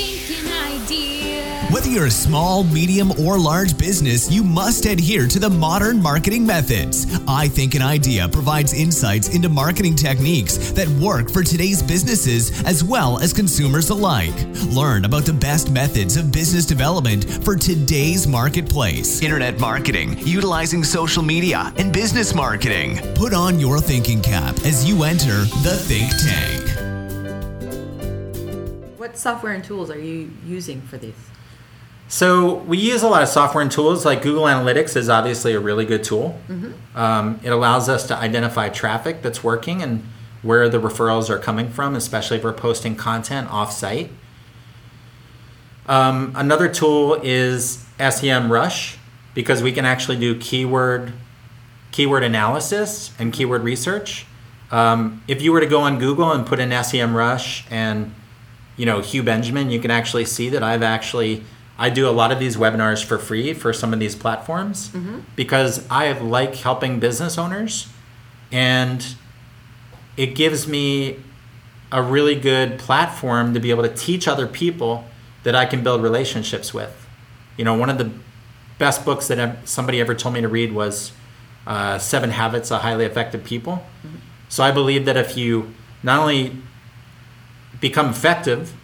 thinking idea. Whether you're a small, medium, or large business, you must adhere to the modern marketing methods. I Think an Idea provides insights into marketing techniques that work for today's businesses as well as consumers alike. Learn about the best methods of business development for today's marketplace. Internet marketing, utilizing social media, and business marketing. Put on your thinking cap as you enter the Think Tank. What software and tools are you using for these? So we use a lot of software and tools. Like Google Analytics is obviously a really good tool. Um, it allows us to identify traffic that's working and where the referrals are coming from, especially if we're posting content off-site. Um, another tool is SEMrush because we can actually do keyword keyword analysis and keyword research. Um, if you were to go on Google and put in SEMrush and you know Hugh Benjamin, you can actually see that I've actually I do a lot of these webinars for free for some of these platforms because I like helping business owners and it gives me a really good platform to be able to teach other people that I can build relationships with. You know, one of the best books that somebody ever told me to read was uh, Seven Habits of Highly Effective People. So I believe that if you not only become effective,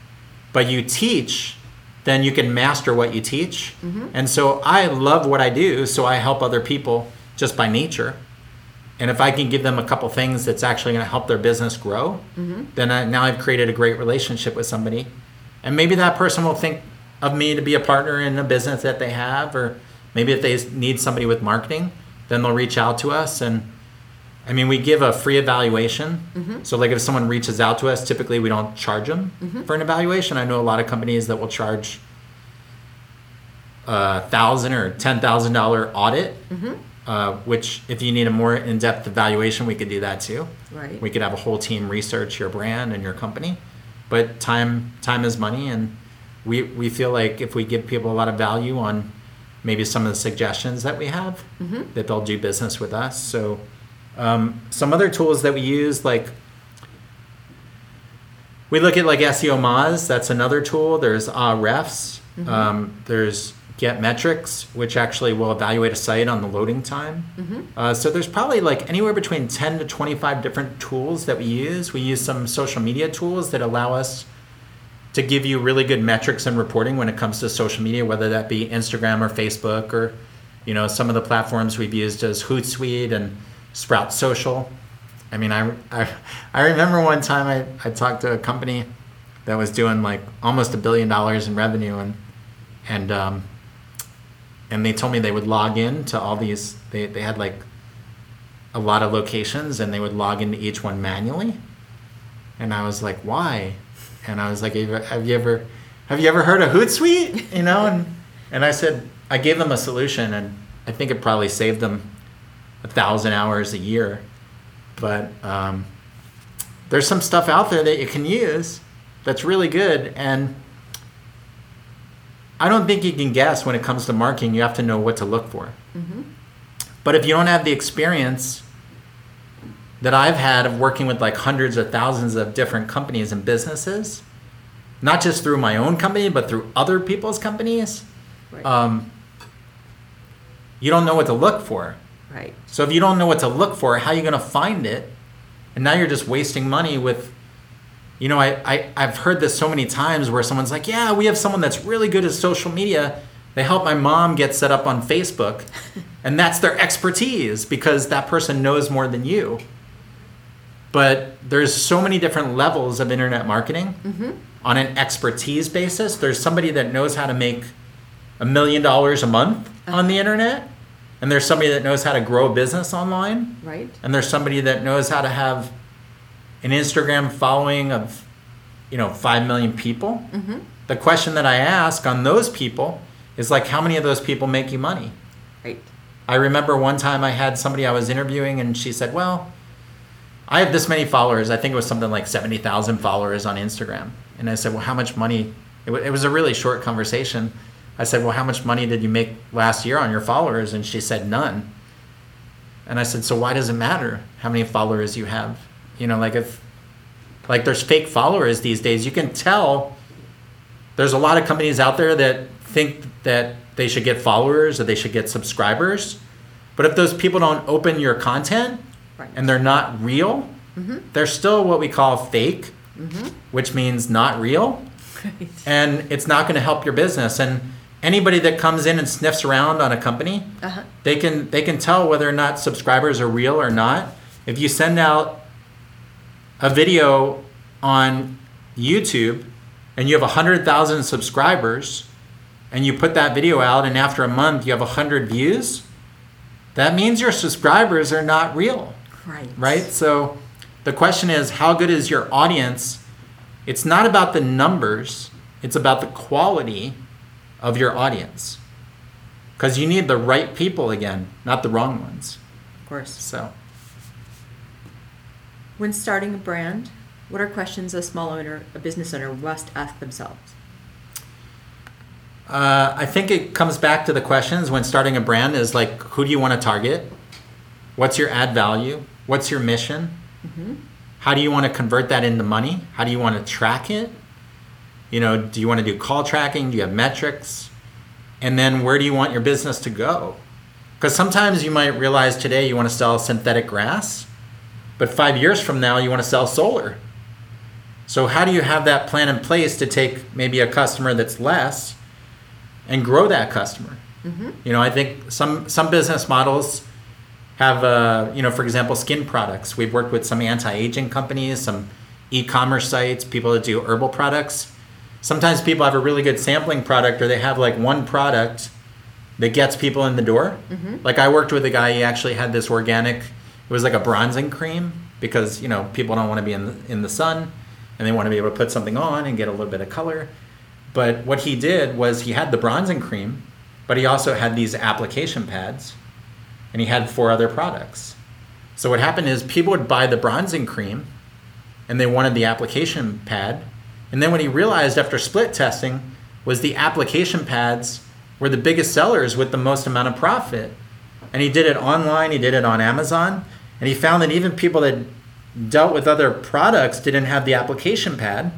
but you teach, then you can master what you teach. Mm-hmm. And so I love what I do, so I help other people just by nature. And if I can give them a couple things that's actually going to help their business grow, mm-hmm. then I, now I've created a great relationship with somebody. And maybe that person will think of me to be a partner in a business that they have, or maybe if they need somebody with marketing, then they'll reach out to us. And I mean, we give a free evaluation. Mm-hmm. So, like if someone reaches out to us, typically we don't charge them mm-hmm. for an evaluation. I know a lot of companies that will charge a thousand or ten thousand dollar audit. Mm-hmm. Uh, which, if you need a more in-depth evaluation, we could do that too. Right. We could have a whole team research your brand and your company, but time time is money, and we we feel like if we give people a lot of value on maybe some of the suggestions that we have, that they'll do business with us. So, um, some other tools that we use like. We look at like SEOmoz, that's another tool. There's Ahrefs. Um, there's GTmetrix, which actually will evaluate a site on the loading time. Uh, so there's probably like anywhere between 10 to 25 different tools that we use. We use some social media tools that allow us to give you really good metrics and reporting when it comes to social media, whether that be Instagram or Facebook or, you know, some of the platforms we've used as Hootsuite and Sprout Social. I mean, I, I, I remember one time I, I talked to a company that was doing like almost a billion dollars in revenue and, and, um, and they told me they would log in to all these, they, they had like a lot of locations and they would log into each one manually. And I was like, why? And I was like, have you ever, have you ever, have you ever heard of Hootsuite? You know, and, and I said, I gave them a solution and I think it probably saved them a thousand hours a year. But um, there's some stuff out there that you can use that's really good. And I don't think you can guess when it comes to marketing. You have to know what to look for. But if you don't have the experience that I've had of working with like hundreds or thousands of different companies and businesses, not just through my own company, but through other people's companies, Right. um, you don't know what to look for. Right. So if you don't know what to look for, how are you going to find it? And now you're just wasting money with, you know, I, I, I've heard this so many times where someone's like, yeah, we have someone that's really good at social media. They help my mom get set up on Facebook. and that's their expertise because that person knows more than you. But there's so many different levels of internet marketing mm-hmm. on an expertise basis. There's somebody that knows how to make a million dollars a month on the uh-huh. internet and there's somebody that knows how to grow a business online. Right. and there's somebody that knows how to have an instagram following of you know 5 million people. Mm-hmm. The question that i ask on those people is like how many of those people make you money? Right. i remember one time i had somebody i was interviewing and she said well i have this many followers. I think it was something like 70000 followers on instagram. And i said well how much money? It, wa- it was a really short conversation i said well how much money did you make last year on your followers and she said none and I said, so why does it matter how many followers you have? You know, like if, like there's fake followers these days. You can tell there's a lot of companies out there that think that they should get followers or they should get subscribers. But if those people don't open your content Right. and they're not real, mm-hmm. they're still what we call fake, mm-hmm. which means not real. And it's not going to help your business. And anybody that comes in and sniffs around on a company, Uh-huh. they can they can tell whether or not subscribers are real or not. If you send out a video on YouTube and you have 100,000 subscribers and you put that video out and after a month you have 100 views, that means your subscribers are not real, Right. right? So the question is how good is your audience? It's not about the numbers, it's about the quality of your audience. Cuz you need the right people again, not the wrong ones. Of course. So When starting a brand, what are questions a small owner, a business owner must ask themselves? Uh, I think it comes back to the questions when starting a brand is like, who do you want to target? What's your ad value? What's your mission? How do you want to convert that into money? How do you want to track it? You know, do you want to do call tracking? Do you have metrics? And then where do you want your business to go? Because sometimes you might realize today you want to sell synthetic grass, but five years from now you want to sell solar. So, how do you have that plan in place to take maybe a customer that's less and grow that customer. You know, I think some some business models have, uh, you know, for example, skin products. We've worked with some anti-aging companies, some e-commerce sites, people that do herbal products. Sometimes people have a really good sampling product, or they have like one product that gets people in the door. Mm-hmm. Like I worked with a guy. He actually had this organic. It was like a bronzing cream because you know people don't want to be in the, in the sun, and they want to be able to put something on and get a little bit of color. But what he did was he had the bronzing cream, but he also had these application pads, and he had four other products. So what happened is people would buy the bronzing cream, and they wanted the application pad, and then what he realized after split testing was the application pads were the biggest sellers with the most amount of profit. And he did it online, he did it on Amazon, and he found that even people that dealt with other products didn't have the application pad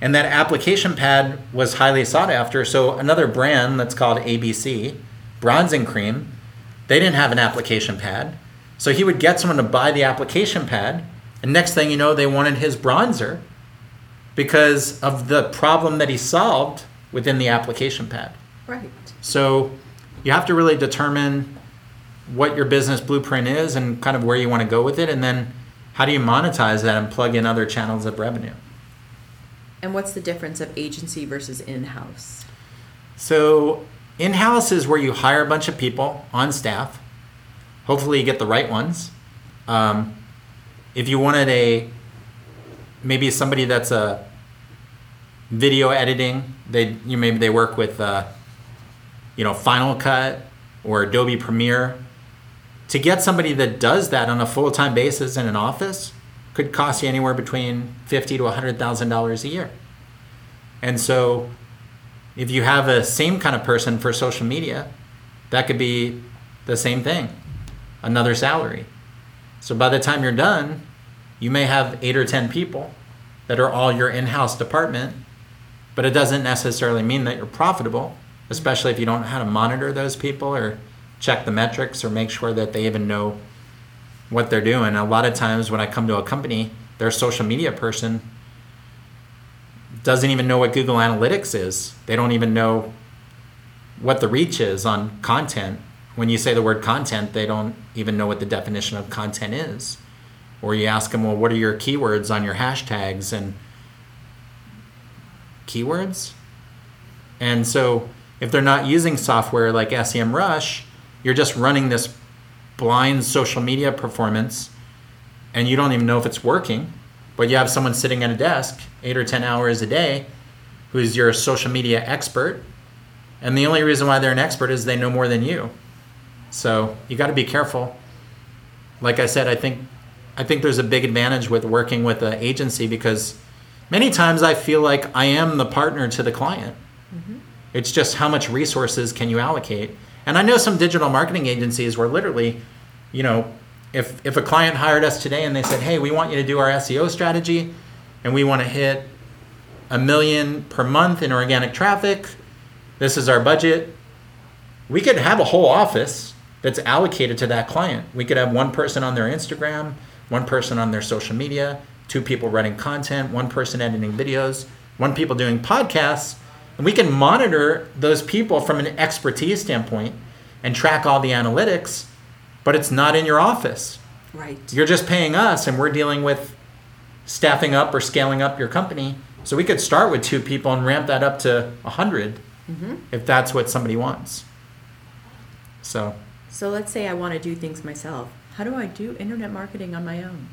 and that application pad was highly sought after. So another brand that's called ABC, Bronzing Cream, they didn't have an application pad. So he would get someone to buy the application pad, and next thing you know, they wanted his bronzer because of the problem that he solved within the application pad. Right. So you have to really determine what your business blueprint is and kind of where you want to go with it, and then how do you monetize that and plug in other channels of revenue. And what's the difference of agency versus in-house? So, in house is where you hire a bunch of people on staff. Hopefully, you get the right ones. Um, if you wanted a maybe somebody that's a video editing, they you maybe they work with uh, you know Final Cut or Adobe Premiere. To get somebody that does that on a full time basis in an office could cost you anywhere between fifty to hundred thousand dollars a year. And so if you have a same kind of person for social media, that could be the same thing, another salary. So by the time you're done, you may have eight or 10 people that are all your in house department, but it doesn't necessarily mean that you're profitable, especially if you don't know how to monitor those people or check the metrics or make sure that they even know what they're doing. A lot of times when I come to a company, their social media person doesn't even know what Google Analytics is. They don't even know what the reach is on content. When you say the word content, they don't even know what the definition of content is. Or you ask them, well, what are your keywords on your hashtags? And keywords? And so if they're not using software like SEMrush, you're just running this blind social media performance and you don't even know if it's working but you have someone sitting at a desk eight or ten hours a day who's your social media expert. And the only reason why they're an expert is they know more than you. So you got to be careful. Like i said i think i think there's a big advantage with working with an agency because many times i feel like i am the partner to the client mm-hmm. it's just how much resources can you allocate and i know some digital marketing agencies where literally you know if if a client hired us today and they said, "Hey, we want you to do our SEO strategy, and we want to hit a million per month in organic traffic. This is our budget. We could have a whole office that's allocated to that client. We could have one person on their Instagram, one person on their social media, two people writing content, one person editing videos, one people doing podcasts, and we can monitor those people from an expertise standpoint and track all the analytics, but it's not in your office. Right. You're just paying us and we're dealing with staffing up or scaling up your company. So we could start with two people and ramp that up to 100 mm-hmm. if that's what somebody wants. So So let's say I want to do things myself. How do I do internet marketing on my own?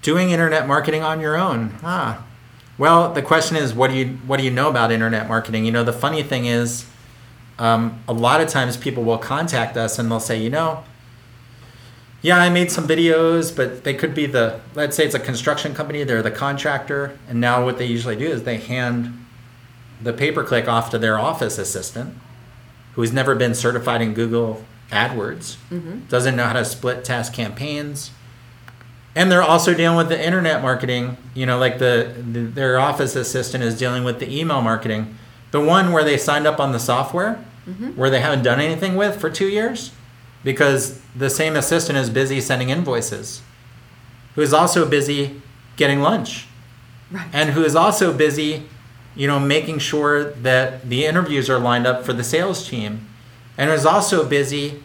doing internet marketing on your own. Ah. Well, the question is, what do you what do you know about internet marketing? You know, the funny thing is, um, a lot of times people will contact us and they'll say, you know, yeah, I made some videos, but they could be the let's say it's a construction company, they're the contractor, and now what they usually do is they hand the pay per click off to their office assistant, who has never been certified in Google AdWords, mm-hmm. doesn't know how to split test campaigns. And they're also dealing with the internet marketing. You know like the, the their office assistant is dealing with the email marketing. The one where they signed up on the software mm-hmm. where they haven't done anything with for two years because the same assistant is busy sending invoices who is also busy getting lunch. Right. and who is also busy you know making sure that the interviews are lined up for the sales team and is also busy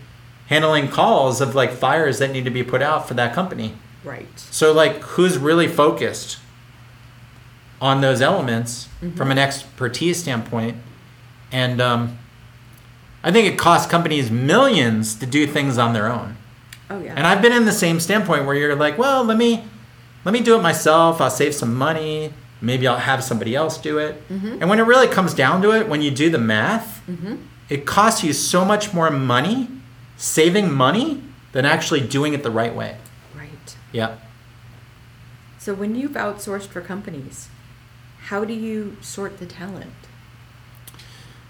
handling calls of like fires that need to be put out for that company right. so like who's really focused on those elements mm-hmm. from an expertise standpoint? And um, I think it costs companies millions to do things on their own. Oh yeah. And I've been in the same standpoint where you're like, well, let me let me do it myself. I'll save some money. Maybe I'll have somebody else do it. Mm-hmm. And when it really comes down to it, when you do the math, mm-hmm. It costs you so much more money saving money than actually doing it the right way. right. Yeah. So when you've outsourced for companies, how do you sort the talent?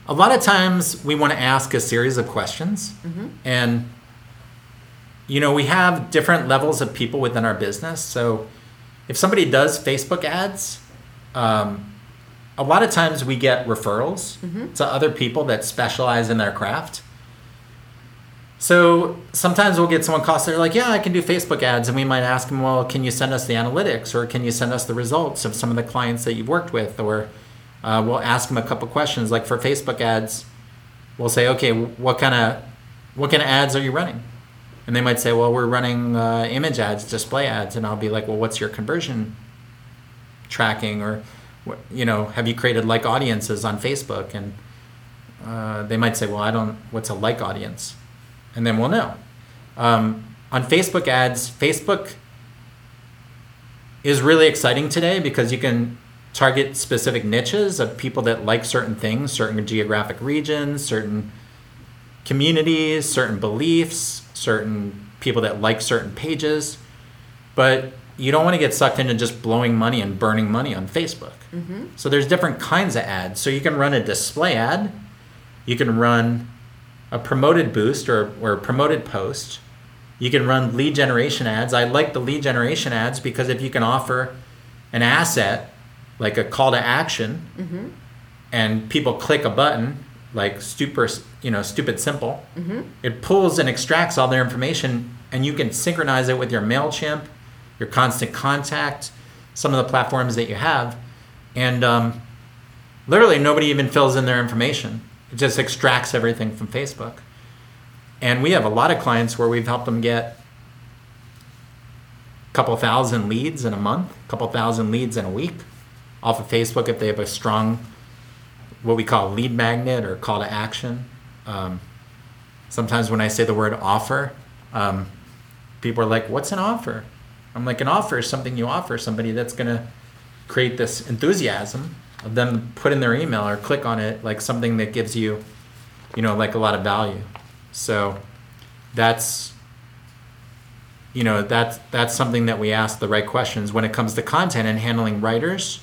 A lot of times we want to ask a series of questions, and you know we have different levels of people within our business. So if somebody does Facebook ads, um, a lot of times we get referrals to other people that specialize in their craft. So sometimes we'll get someone calls. They're like, "Yeah, I can do Facebook ads," and we might ask them, "Well, can you send us the analytics, or can you send us the results of some of the clients that you've worked with?" Or uh, we'll ask them a couple questions, like for Facebook ads, we'll say, "Okay, what kind of what kind of ads are you running?" And they might say, "Well, we're running uh, image ads, display ads," and I'll be like, "Well, what's your conversion tracking?" Or, you know, have you created like audiences on Facebook? And uh, they might say, "Well, I don't. What's a like audience?" And then we'll know. Um, on Facebook ads, Facebook is really exciting today because you can target specific niches of people that like certain things, certain geographic regions, certain communities, certain beliefs, certain people that like certain pages. But you don't want to get sucked into just blowing money and burning money on Facebook. Mm-hmm. So there's different kinds of ads. So you can run a display ad, you can run a promoted boost or, or a promoted post. You can run lead generation ads. I like the lead generation ads because if you can offer an asset like a call to action mm-hmm. and people click a button like super you know stupid simple mm-hmm. it pulls and extracts all their information and you can synchronize it with your mailchimp your constant contact some of the platforms that you have and um, literally nobody even fills in their information. It just extracts everything from facebook. And we have a lot of clients where we've helped them get a couple thousand leads in a month a couple thousand leads in a week off of facebook if they have a strong what we call lead magnet or call to action. Um, sometimes when i say the word offer um, people are like what's an offer i'm like an offer is something you offer somebody that's going to create this enthusiasm of them put in their email or click on it like something that gives you you know like a lot of value. So that's you know that's that's something that we ask the right questions. When it comes to content and handling writers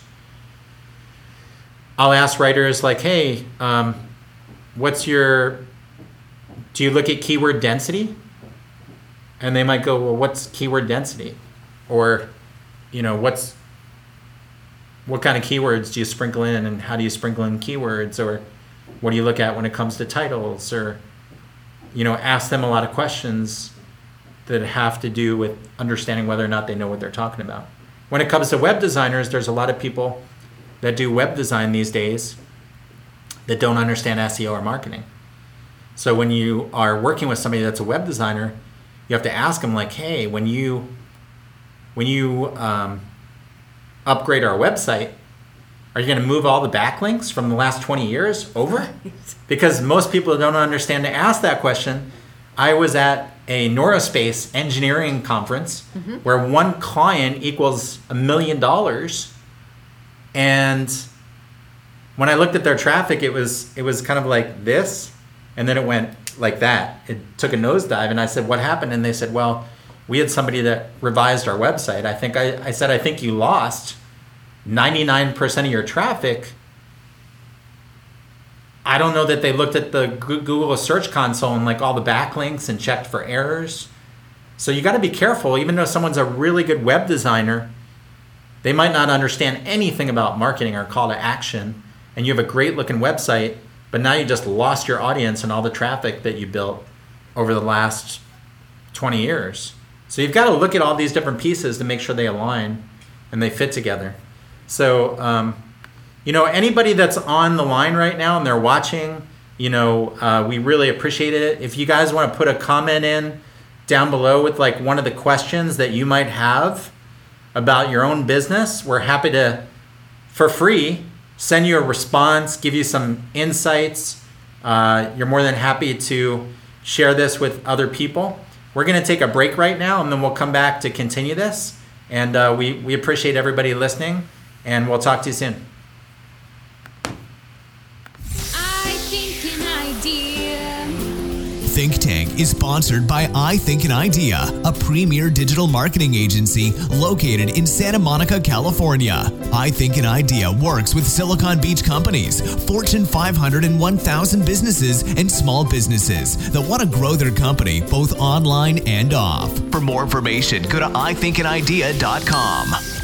i'll ask writers like hey um, what's your do you look at keyword density? And they might go well what's keyword density or you know what's what kind of keywords do you sprinkle in and how do you sprinkle in keywords? Or what do you look at when it comes to titles? Or you know ask them a lot of questions that have to do with understanding whether or not they know what they're talking about. When it comes to web designers there's a lot of people that do web design these days that don't understand seo or marketing. So when you are working with somebody that's a web designer you have to ask them like hey when you when you um, upgrade our website, are you going to move all the backlinks from the last 20 years over? Because most people don't understand to ask that question. I was at an aerospace engineering conference where one client equals a million dollars. And when I looked at their traffic, it was it was kind of like this, and then it went like that. It took a nosedive, and I said, "What happened?" And they said, "Well, we had somebody that revised our website. I think I, I said I think you lost 99% of your traffic. I don't know that they looked at the Google Search Console and like all the backlinks and checked for errors. So you got to be careful. Even though someone's a really good web designer, they might not understand anything about marketing or call to action. And you have a great looking website, but now you just lost your audience and all the traffic that you built over the last 20 years. So you've got to look at all these different pieces to make sure they align and they fit together. So, um, you know, anybody that's on the line right now and they're watching, you know, uh, we really appreciate it. If you guys want to put a comment in down below with like one of the questions that you might have about your own business, we're happy to, for free, send you a response, give you some insights. Uh, you're more than happy to share this with other people. We're going to take a break right now and then we'll come back to continue this. And uh, we, we appreciate everybody listening and we'll talk to you soon. Think Tank is sponsored by I Think an Idea, a premier digital marketing agency located in Santa Monica, California. I Think an Idea works with Silicon Beach companies, Fortune 500 and 1000 businesses, and small businesses that want to grow their company both online and off. For more information, go to ithinkanidea.com.